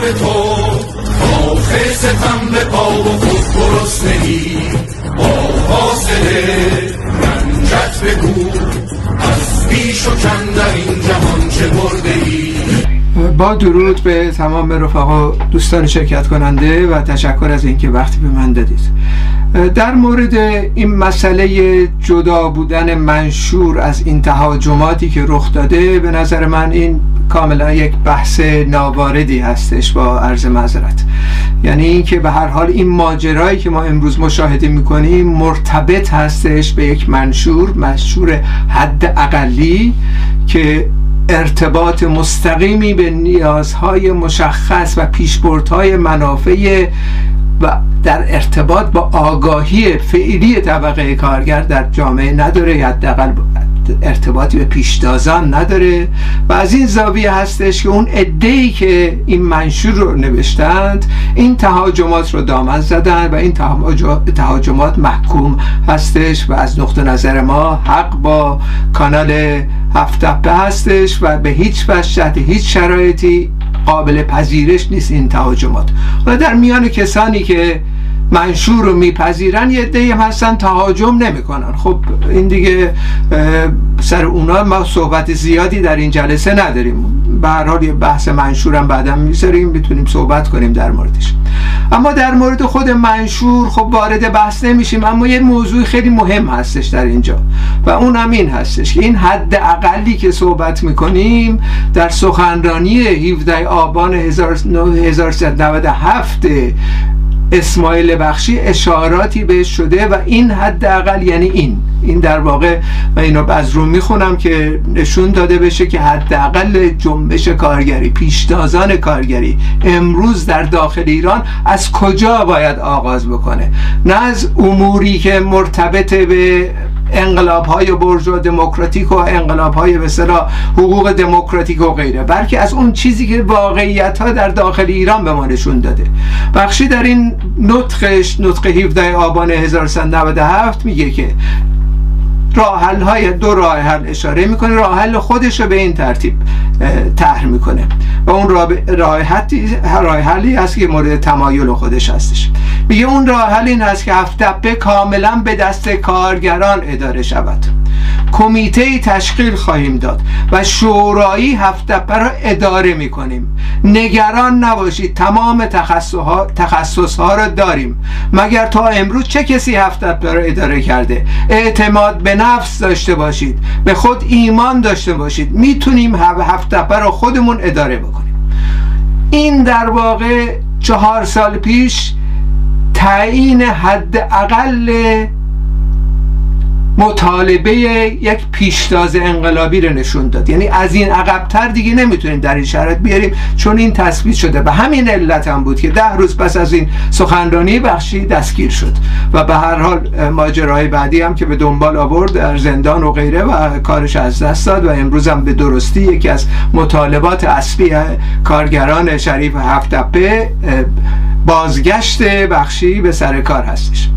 کار تو آخه ستم به پا و خود گرسنگی با حاصله رنجت بگو از بیش و در این جهان چه برده ای با درود به تمام رفقا دوستان شرکت کننده و تشکر از اینکه وقتی به من دادید. در مورد این مسئله جدا بودن منشور از این تهاجماتی که رخ داده به نظر من این کاملا یک بحث ناواردی هستش با عرض معذرت. یعنی اینکه به هر حال این ماجرایی که ما امروز مشاهده می‌کنیم مرتبط هستش به یک منشور منشور حد اقلی که ارتباط مستقیمی به نیازهای مشخص و پیشبردهای منافع و در ارتباط با آگاهی فعلی طبقه کارگر در جامعه نداره یا حداقل ارتباطی به پیشتازان نداره و از این زاویه هستش که اون ای که این منشور رو نوشتند این تهاجمات رو دامن زدن و این تهاجمات محکوم هستش و از نقطه نظر ما حق با کانال هفتپه هستش و به هیچ وجه هیچ شرایطی قابل پذیرش نیست این تهاجمات. و در میان کسانی که منشور رو میپذیرن یه دیگه هم هستن تهاجم نمی‌کنن. خب این دیگه سر اونا ما صحبت زیادی در این جلسه نداریم. به هر حال یه بحث منشورم بعدا می‌ذاریم می‌تونیم صحبت کنیم در موردش. اما در مورد خود منشور خب وارد بحث نمیشیم اما یه موضوع خیلی مهم هستش در اینجا. و اون هم این هستش که این حد اقلی که صحبت می‌کنیم در سخنرانی 17 آبان 1397 اسماعیل بخشی اشاراتی بهش شده و این حداقل یعنی این. این در واقع و اینو از رو می‌خونم که نشون داده بشه که حداقل جنبش کارگری پیشتازان کارگری امروز در داخل ایران از کجا باید آغاز بکنه؟ نه از اموری که مرتبط به انقلاب های دموکراتیک و انقلاب های به حقوق دموکراتیک و غیره. بلکه از اون چیزی که واقعیت ها در داخل ایران به ما نشون داده. بخشی در این نطقش نطق 17 آبان 1397 میگه که راحل های دو راه حل اشاره می‌کنه. راه حل خودش رو به این ترتیب طرح می‌کنه. و اون راه حلی هست که مورد تمایل خودش هستش. میگه اون راه حل این هست که هفته کاملا به دست کارگران اداره شود. کمیته تشکیل خواهیم داد و شورایی هفته را اداره می کنیم. نگران نباشید تمام تخصص ها را داریم. مگر تا امروز چه کسی هفته را اداره کرده؟ اعتماد به نفس داشته باشید به خود ایمان داشته باشید. می‌تونیم هفته را خودمون اداره بکنیم. این در واقع چهار سال پیش تعیین حد اقل مطالبه یک پیشتاز انقلابی رو نشون داد. یعنی از این عقبتر دیگه نمی‌تونیم در این شرایط بیاریم چون این تثبیت شده. و همین علت هم بود که ده روز پس از این سخنرانی بخشی دستگیر شد. و به هر حال ماجرای بعدی هم که به دنبال آورد در زندان و غیره و کارش از دست داد و امروز هم به درستی یکی از مطالبات اصلی کارگران شریف هفت بازگشت بخشی به سر کار هستش.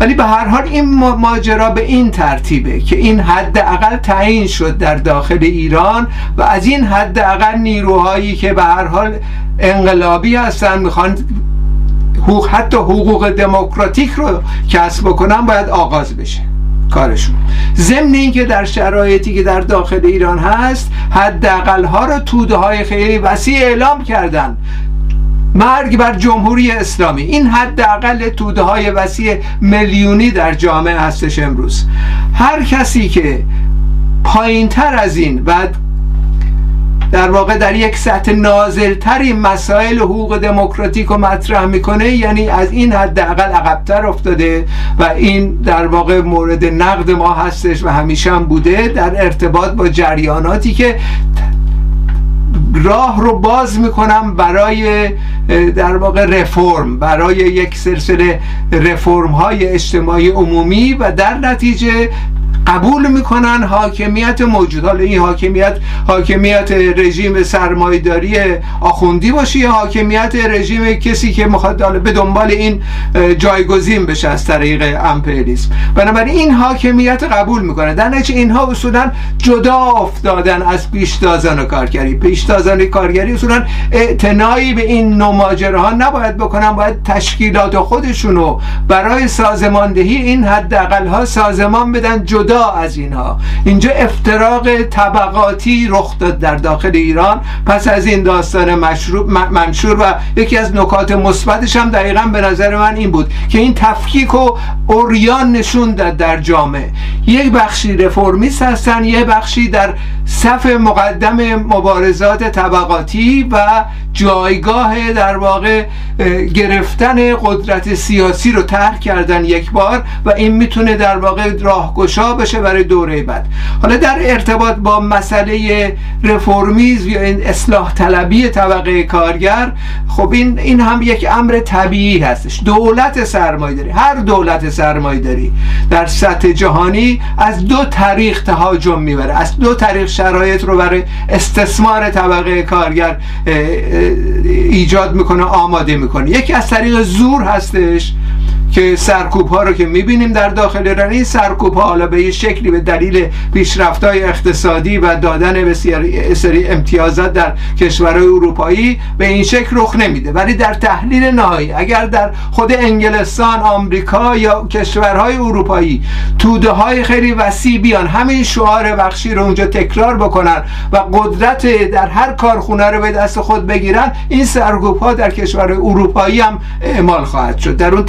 ولی به هر حال این ماجرا به این ترتیبه که این حد اقل تعیین شد در داخل ایران و از این حد اقل نیروهایی که به هر حال انقلابی هستن می‌خوان حقوق حتی حقوق دموکراتیک رو کسب بکنن باید آغاز بشه. کارشون. ضمن اینکه در شرایطی که در داخل ایران هست حداقل ها رو توده های خیلی وسیع اعلام کردن. مرگ بر جمهوری اسلامی. این حداقل توده های وسیع میلیونی در جامعه هستش امروز. هر کسی که پایین تر از این و در واقع در یک سطح نازلتری مسائل حقوق دموکراتیک رو مطرح می‌کنه یعنی از این حداقل عقبتر افتاده و این در واقع مورد نقد ما هستش و همیشه هم بوده در ارتباط با جریاناتی که راه رو باز می‌کنم برای در واقع رفرم برای یک سلسله رفرم های اجتماعی عمومی و در نتیجه قبول می‌کنن حاکمیت موجود. حالا این حاکمیت حاکمیت رژیم سرمایداری آخوندی باشه یا حاکمیت رژیم کسی که مخاطب به دنبال این جایگزین بشه از طریق امپریالیسم. بنابراین این حاکمیت قبول می‌کنه. در نتیجه اینها اصولا جدا افتادن از پیشتازان کارگری. پیشتازان کارگری اصولا اعتنایی به این نماجره نباید بکنن. باید تشکیلات خودشونو برای سازماندهی این حداقل ها سازمان بدن جدا از اینها اینجا افتراق طبقاتی رخ داد در داخل ایران. پس از این داستان منشور و یکی از نکات مثبتش هم دقیقا به نظر من این بود که این تفکیک و اوریان نشون داد در جامعه. یک بخشی رفرمیست هستن یک بخشی در صف مقدم مبارزات طبقاتی و جایگاه در واقع گرفتن قدرت سیاسی رو ترک کردن یک بار و این می‌تونه در واقع راهگشا بشه برای دوره بعد. حالا در ارتباط با مسئله رفرمیز یا این اصلاح طلبی طبقه کارگر خب این این هم یک امر طبیعی هستش. دولت سرمایه داری هر دولت سرمایه داری در سطح جهانی از دو طریق تهاجم می‌بره از دو طریق شرایط رو برای استثمار طبقه کارگر ایجاد می‌کنه آماده می‌کنه. یکی از طریق زور هستش. که سرکوب ها رو که می‌بینیم در داخل ایران این سرکوب ها حالا به یه شکلی به دلیل پیشرفت های اقتصادی و دادن به سری امتیازات در کشورهای اروپایی به این شکل رخ نمیده. ولی در تحلیل نهایی اگر در خود انگلستان آمریکا یا کشورهای اروپایی توده های خیلی وسیع بیان همین شعار بخشی رو اونجا تکرار بکنن و قدرت در هر کارخونه رو به دست خود بگیرن این سرکوب ها در کشورهای اروپایی هم اعمال خواهد شد. در اون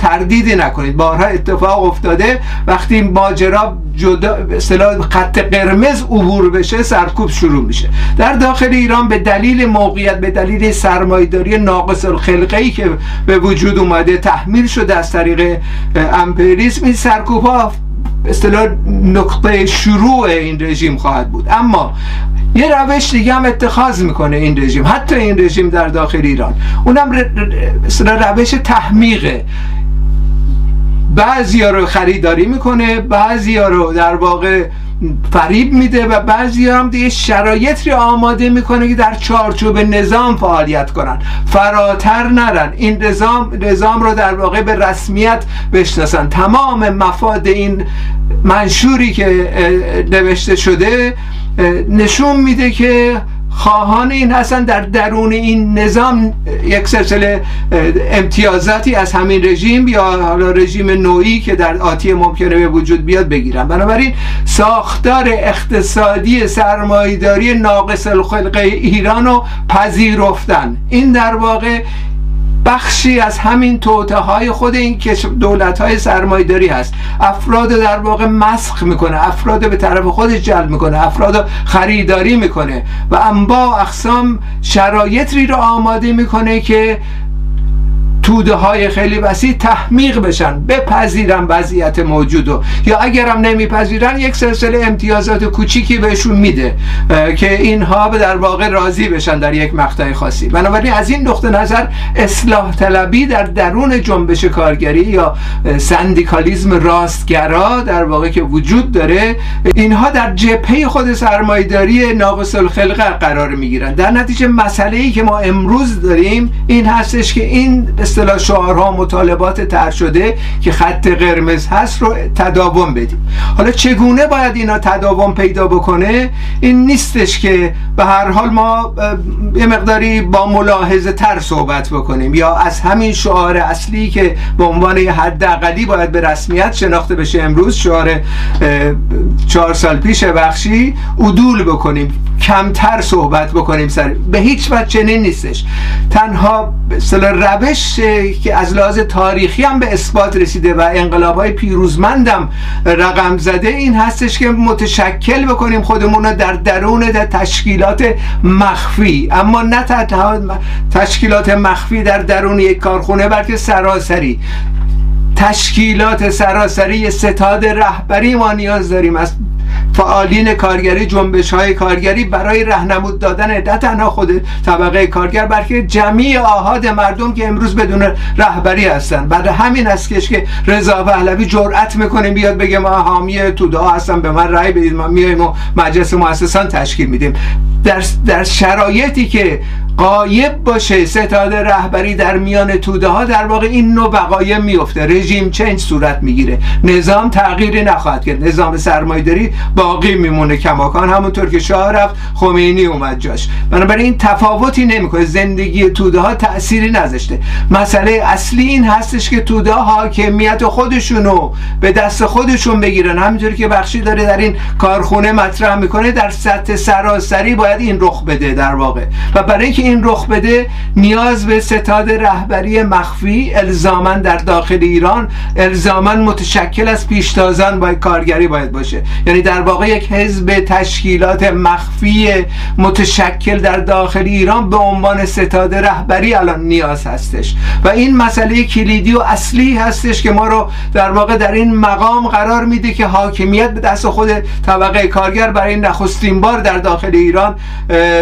نکنید. بارها اتفاق افتاده. وقتی ماجرا جدا اصطلاح خط قرمز عبور بشه سرکوب شروع میشه. در داخل ایران به دلیل موقعیت به دلیل سرمایه‌داری ناقص الخلقه ای که به وجود اومده تحمیل شده از طریق امپریالیسم این سرکوب ها اصطلاح نقطه شروع این رژیم خواهد بود. اما یه روش دیگه هم اتخاذ می‌کنه این رژیم حتی این رژیم در داخل ایران. اونم روش تحمیقه. بعضی ها رو خریداری می‌کنه بعضی ها رو در واقع فریب میده و بعضی هم دیگه شرایط رو آماده می‌کنه که در چارچوب نظام فعالیت کنن. فراتر نرن. این نظام نظام رو در واقع به رسمیت بشناسن. تمام مفاد این منشوری که نوشته شده نشون میده که خواهان این هستن در درون این نظام یک سلسله امتیازاتی از همین رژیم یا حالا رژیم نوعی که در آتی ممکنه به وجود بیاد بگیرن. بنابراین ساختار اقتصادی سرمایداری ناقص الخلقه ایران رو پذیرفتن. این در واقع بخشی از همین توته های خود این دولت های سرمایداری هست. افراد در واقع مسخ می‌کنه افراد به طرف خودش جلب می‌کنه افراد خریداری می‌کنه و انبا اقسام شرایطی رو آماده می‌کنه که توده های خیلی وسیع تحمیق بشن. بپذیرن وضعیت موجودو. یا اگرم نمیپذیرن یک سلسله امتیازات کوچیکی بهشون میده که اینها به در واقع راضی بشن در یک مقطع خاصی. بنابراین از این نقطه نظر اصلاح طلبی در درون جنبش کارگری یا سندیکالیزم راستگرا در واقع که وجود داره اینها در جبهه خود سرمایداری ناقص الخلقه قرار می‌گیرن. در نتیجه مسئله ای که ما امروز داریم این هستش که این اصطلاح شعارها مطالبات تر شده که خط قرمز هست رو تداوم بدیم. حالا چگونه باید اینا تداوم پیدا بکنه؟ این نیستش که به هر حال ما یه مقداری با ملاحظه تر صحبت بکنیم. یا از همین شعار اصلی که به عنوان حداقلی باید به رسمیت شناخته بشه امروز شعار چهار سال پیش بخشی عدول بکنیم. کمتر صحبت بکنیم سر. به هیچ وجه چنین نیستش. تنها روش که از لحاظ تاریخی هم به اثبات رسیده و انقلاب های پیروزمندم رقم زده این هستش که متشکل بکنیم خودمون رو در درون در تشکیلات مخفی. اما نه تشکیلات مخفی در درون یک کارخونه بلکه سراسری. تشکیلات سراسری ستاد رهبری ما نیاز داریم. از فعالین کارگری جنبش های کارگری برای رهنمود دادن نه تنها خود طبقه کارگر بلکه جمعی آهاد مردم که امروز بدون رهبری هستن بعد همین است که رضا پهلوی جرأت می‌کنه بیاد بگه ما حامی توده ها هستن به من رأی بدید ما میایم و مجلس مؤسسان تشکیل میدیم. در, در شرایطی که قایب باشه ستاد رهبری در میان توده ها در واقع این نوع وقایع میفته. رژیم چنج صورت می‌گیره. نظام تغییری نخواهد کرد. نظام سرمایداری باقی میمونه. کماکان همونطور که شاه رفت خمینی اومد جاش. بنابراین این تفاوتی نمی‌کنه. زندگی توده ها تأثیری نذاشته. مسئله اصلی این هستش که توده ها حاکمیت خودشونو به دست خودشون بگیرن. همینطوری که بخشی داره در این کارخونه مطرح می‌کنه در سطح سراسری باید این رخ بده در واقع. و برای این رخ بده نیاز به ستاد رهبری مخفی الزاما در داخل ایران الزاما متشکل از پیشتازان باید کارگری باید باشه. یعنی در واقع یک حزب تشکیلات مخفی متشکل در داخل ایران به عنوان ستاد رهبری الان نیاز هستش. و این مسئله کلیدی و اصلی هستش که ما رو در واقع در این مقام قرار میده که حاکمیت به دست خود طبقه کارگر برای نخستین بار در داخل ایران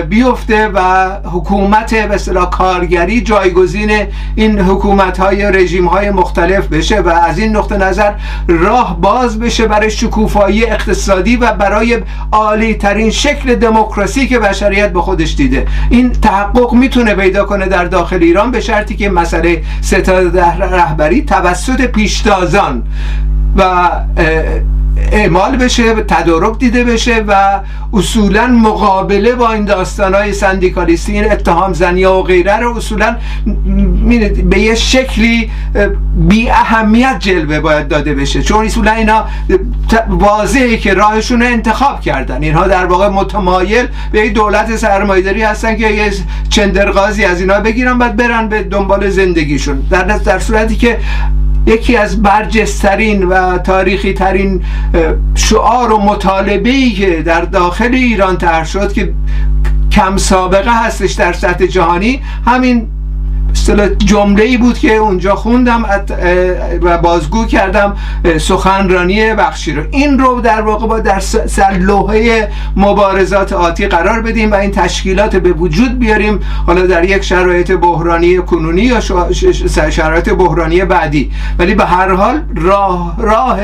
بیفته و حکومت به اصطلاح کارگری جایگزین این حکومت های رژیم های مختلف بشه و از این نقطه نظر راه باز بشه برای شکوفایی اقتصادی و برای عالی ترین شکل دموکراسی که بشریت به خودش دیده. این تحقق می‌تونه پیدا کنه در داخل ایران به شرطی که مسئله ستاد رهبری توسط پیشتازان و اعمال بشه تدارک دیده بشه و اصولا مقابله با این داستان های سندیکالیستی این اتهام زنی و غیره رو اصولا به یه شکلی بی اهمیت جلوه باید داده بشه. چون اصولا اینا واضحه که راهشون رو انتخاب کردن. اینها در واقع متمایل به یک دولت سرمایداری هستن که یه چندرغازی از اینا بگیرن بعد برن به دنبال زندگیشون. در, در صورتی که یکی از برجسترین و تاریخی ترین شعار و مطالبه که در داخل ایران طرح شد که کم سابقه هستش در سطح جهانی همین جمله ای بود که اونجا خوندم و بازگو کردم سخنرانی بخشی رو. این رو در واقع با در سر لوحه مبارزات آتی قرار بدیم و این تشکیلات به وجود بیاریم. حالا در یک شرایط بحرانی کنونی یا شرایط بحرانی بعدی. ولی به هر حال راه راه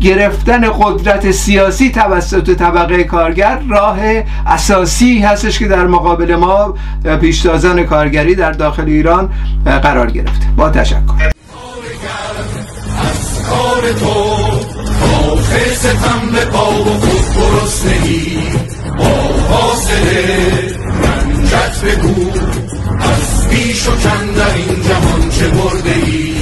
گرفتن قدرت سیاسی توسط طبقه کارگر راه اساسی هستش که در مقابل ما پیشتازان کارگری در داخل ایران قرار گرفته. با تشکر. از بیش و کن در این جهان چه برده ای